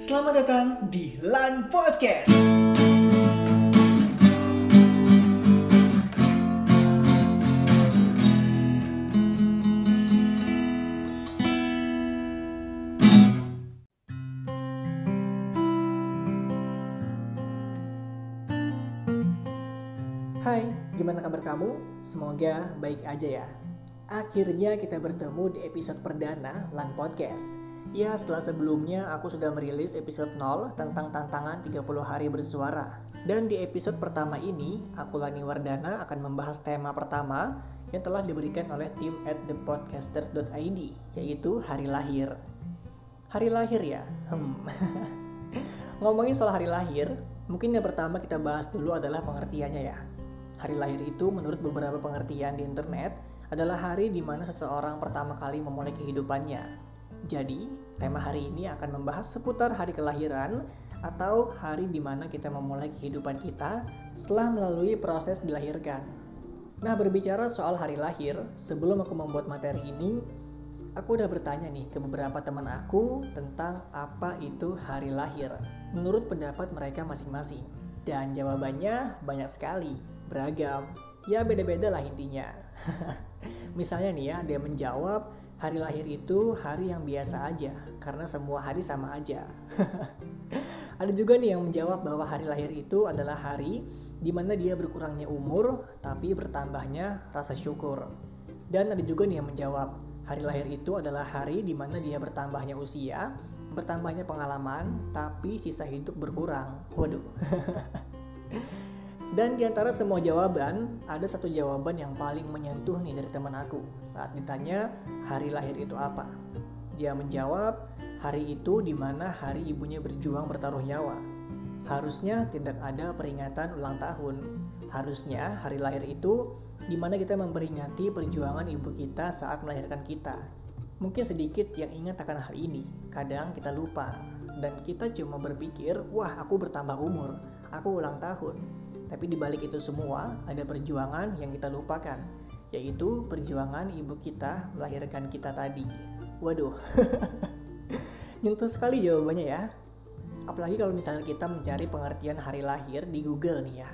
Selamat datang di LAN Podcast. Hai, gimana kabar kamu? Semoga baik aja ya. Akhirnya kita bertemu di episode perdana LAN Podcast. Ya, setelah sebelumnya aku sudah merilis episode 0 tentang tantangan 30 hari bersuara. Dan di episode pertama ini, aku Lani Wardana akan membahas tema pertama yang telah diberikan oleh tim at thepodcasters.id, yaitu hari lahir. Hari lahir ya? Hmm. Ngomongin soal hari lahir, mungkin yang pertama kita bahas dulu adalah pengertiannya ya. Hari lahir itu menurut beberapa pengertian di internet adalah hari di mana seseorang pertama kali memulai kehidupannya. Jadi, tema hari ini akan membahas seputar hari kelahiran atau hari di mana kita memulai kehidupan kita setelah melalui proses dilahirkan. Nah, berbicara soal hari lahir, sebelum aku membuat materi ini, aku udah bertanya nih ke beberapa teman aku tentang apa itu hari lahir menurut pendapat mereka masing-masing. Dan jawabannya banyak sekali, beragam. Ya beda-beda lah intinya. Misalnya nih ya, dia menjawab hari lahir itu hari yang biasa aja karena semua hari sama aja. Ada juga nih yang menjawab bahwa hari lahir itu adalah hari di mana dia berkurangnya umur tapi bertambahnya rasa syukur. Dan ada juga nih yang menjawab hari lahir itu adalah hari di mana dia bertambahnya usia, bertambahnya pengalaman tapi sisa hidup berkurang. Waduh. Dan di antara semua jawaban, ada satu jawaban yang paling menyentuh nih dari teman aku saat ditanya hari lahir itu apa. Dia menjawab, hari itu di mana hari ibunya berjuang bertaruh nyawa. Harusnya tidak ada peringatan ulang tahun. Harusnya hari lahir itu di mana kita memperingati perjuangan ibu kita saat melahirkan kita. Mungkin sedikit yang ingat akan hal ini, kadang kita lupa. Dan kita cuma berpikir, wah aku bertambah umur, aku ulang tahun tapi di balik itu semua ada perjuangan yang kita lupakan, yaitu perjuangan ibu kita melahirkan kita tadi. Waduh. Nyentuh sekali jawabannya ya. Apalagi kalau misalnya kita mencari pengertian hari lahir di Google nih ya.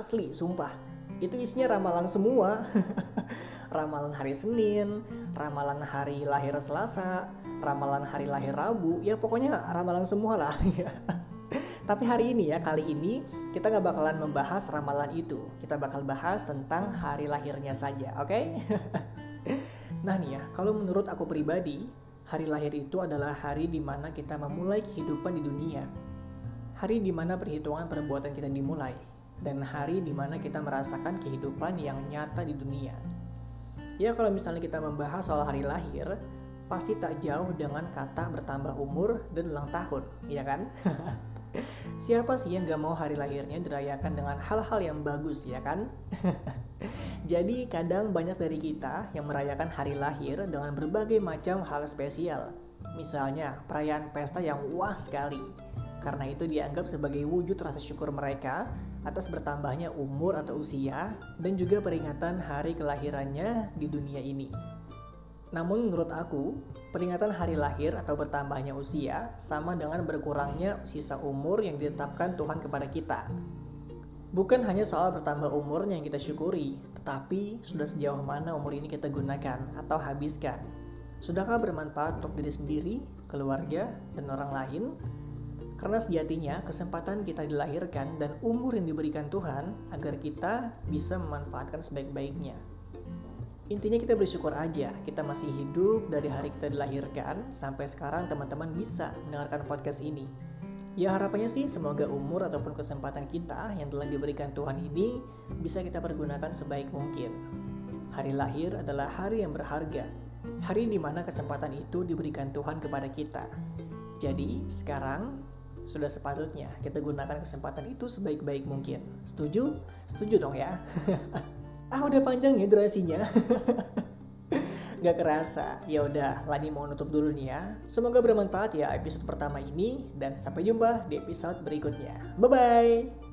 Asli, sumpah. Itu isinya ramalan semua. ramalan hari Senin, ramalan hari lahir Selasa, ramalan hari lahir Rabu, ya pokoknya ramalan semua lah. Tapi hari ini ya, kali ini kita nggak bakalan membahas ramalan itu. Kita bakal bahas tentang hari lahirnya saja, oke? Okay? nah nih ya, kalau menurut aku pribadi, hari lahir itu adalah hari di mana kita memulai kehidupan di dunia. Hari di mana perhitungan perbuatan kita dimulai. Dan hari di mana kita merasakan kehidupan yang nyata di dunia. Ya kalau misalnya kita membahas soal hari lahir, pasti tak jauh dengan kata bertambah umur dan ulang tahun, ya kan? Siapa sih yang gak mau hari lahirnya dirayakan dengan hal-hal yang bagus ya kan? Jadi kadang banyak dari kita yang merayakan hari lahir dengan berbagai macam hal spesial. Misalnya perayaan pesta yang wah sekali. Karena itu dianggap sebagai wujud rasa syukur mereka atas bertambahnya umur atau usia dan juga peringatan hari kelahirannya di dunia ini. Namun menurut aku, Peringatan hari lahir atau bertambahnya usia sama dengan berkurangnya sisa umur yang ditetapkan Tuhan kepada kita. Bukan hanya soal bertambah umur yang kita syukuri, tetapi sudah sejauh mana umur ini kita gunakan atau habiskan. Sudahkah bermanfaat untuk diri sendiri, keluarga, dan orang lain? Karena sejatinya kesempatan kita dilahirkan dan umur yang diberikan Tuhan agar kita bisa memanfaatkan sebaik-baiknya. Intinya kita bersyukur aja kita masih hidup dari hari kita dilahirkan sampai sekarang teman-teman bisa mendengarkan podcast ini. Ya harapannya sih semoga umur ataupun kesempatan kita yang telah diberikan Tuhan ini bisa kita pergunakan sebaik mungkin. Hari lahir adalah hari yang berharga, hari di mana kesempatan itu diberikan Tuhan kepada kita. Jadi sekarang sudah sepatutnya kita gunakan kesempatan itu sebaik-baik mungkin. Setuju? Setuju dong ya. ah udah panjang ya durasinya. Gak kerasa. Ya udah Lani mau nutup dulu nih ya. Semoga bermanfaat ya episode pertama ini dan sampai jumpa di episode berikutnya. Bye bye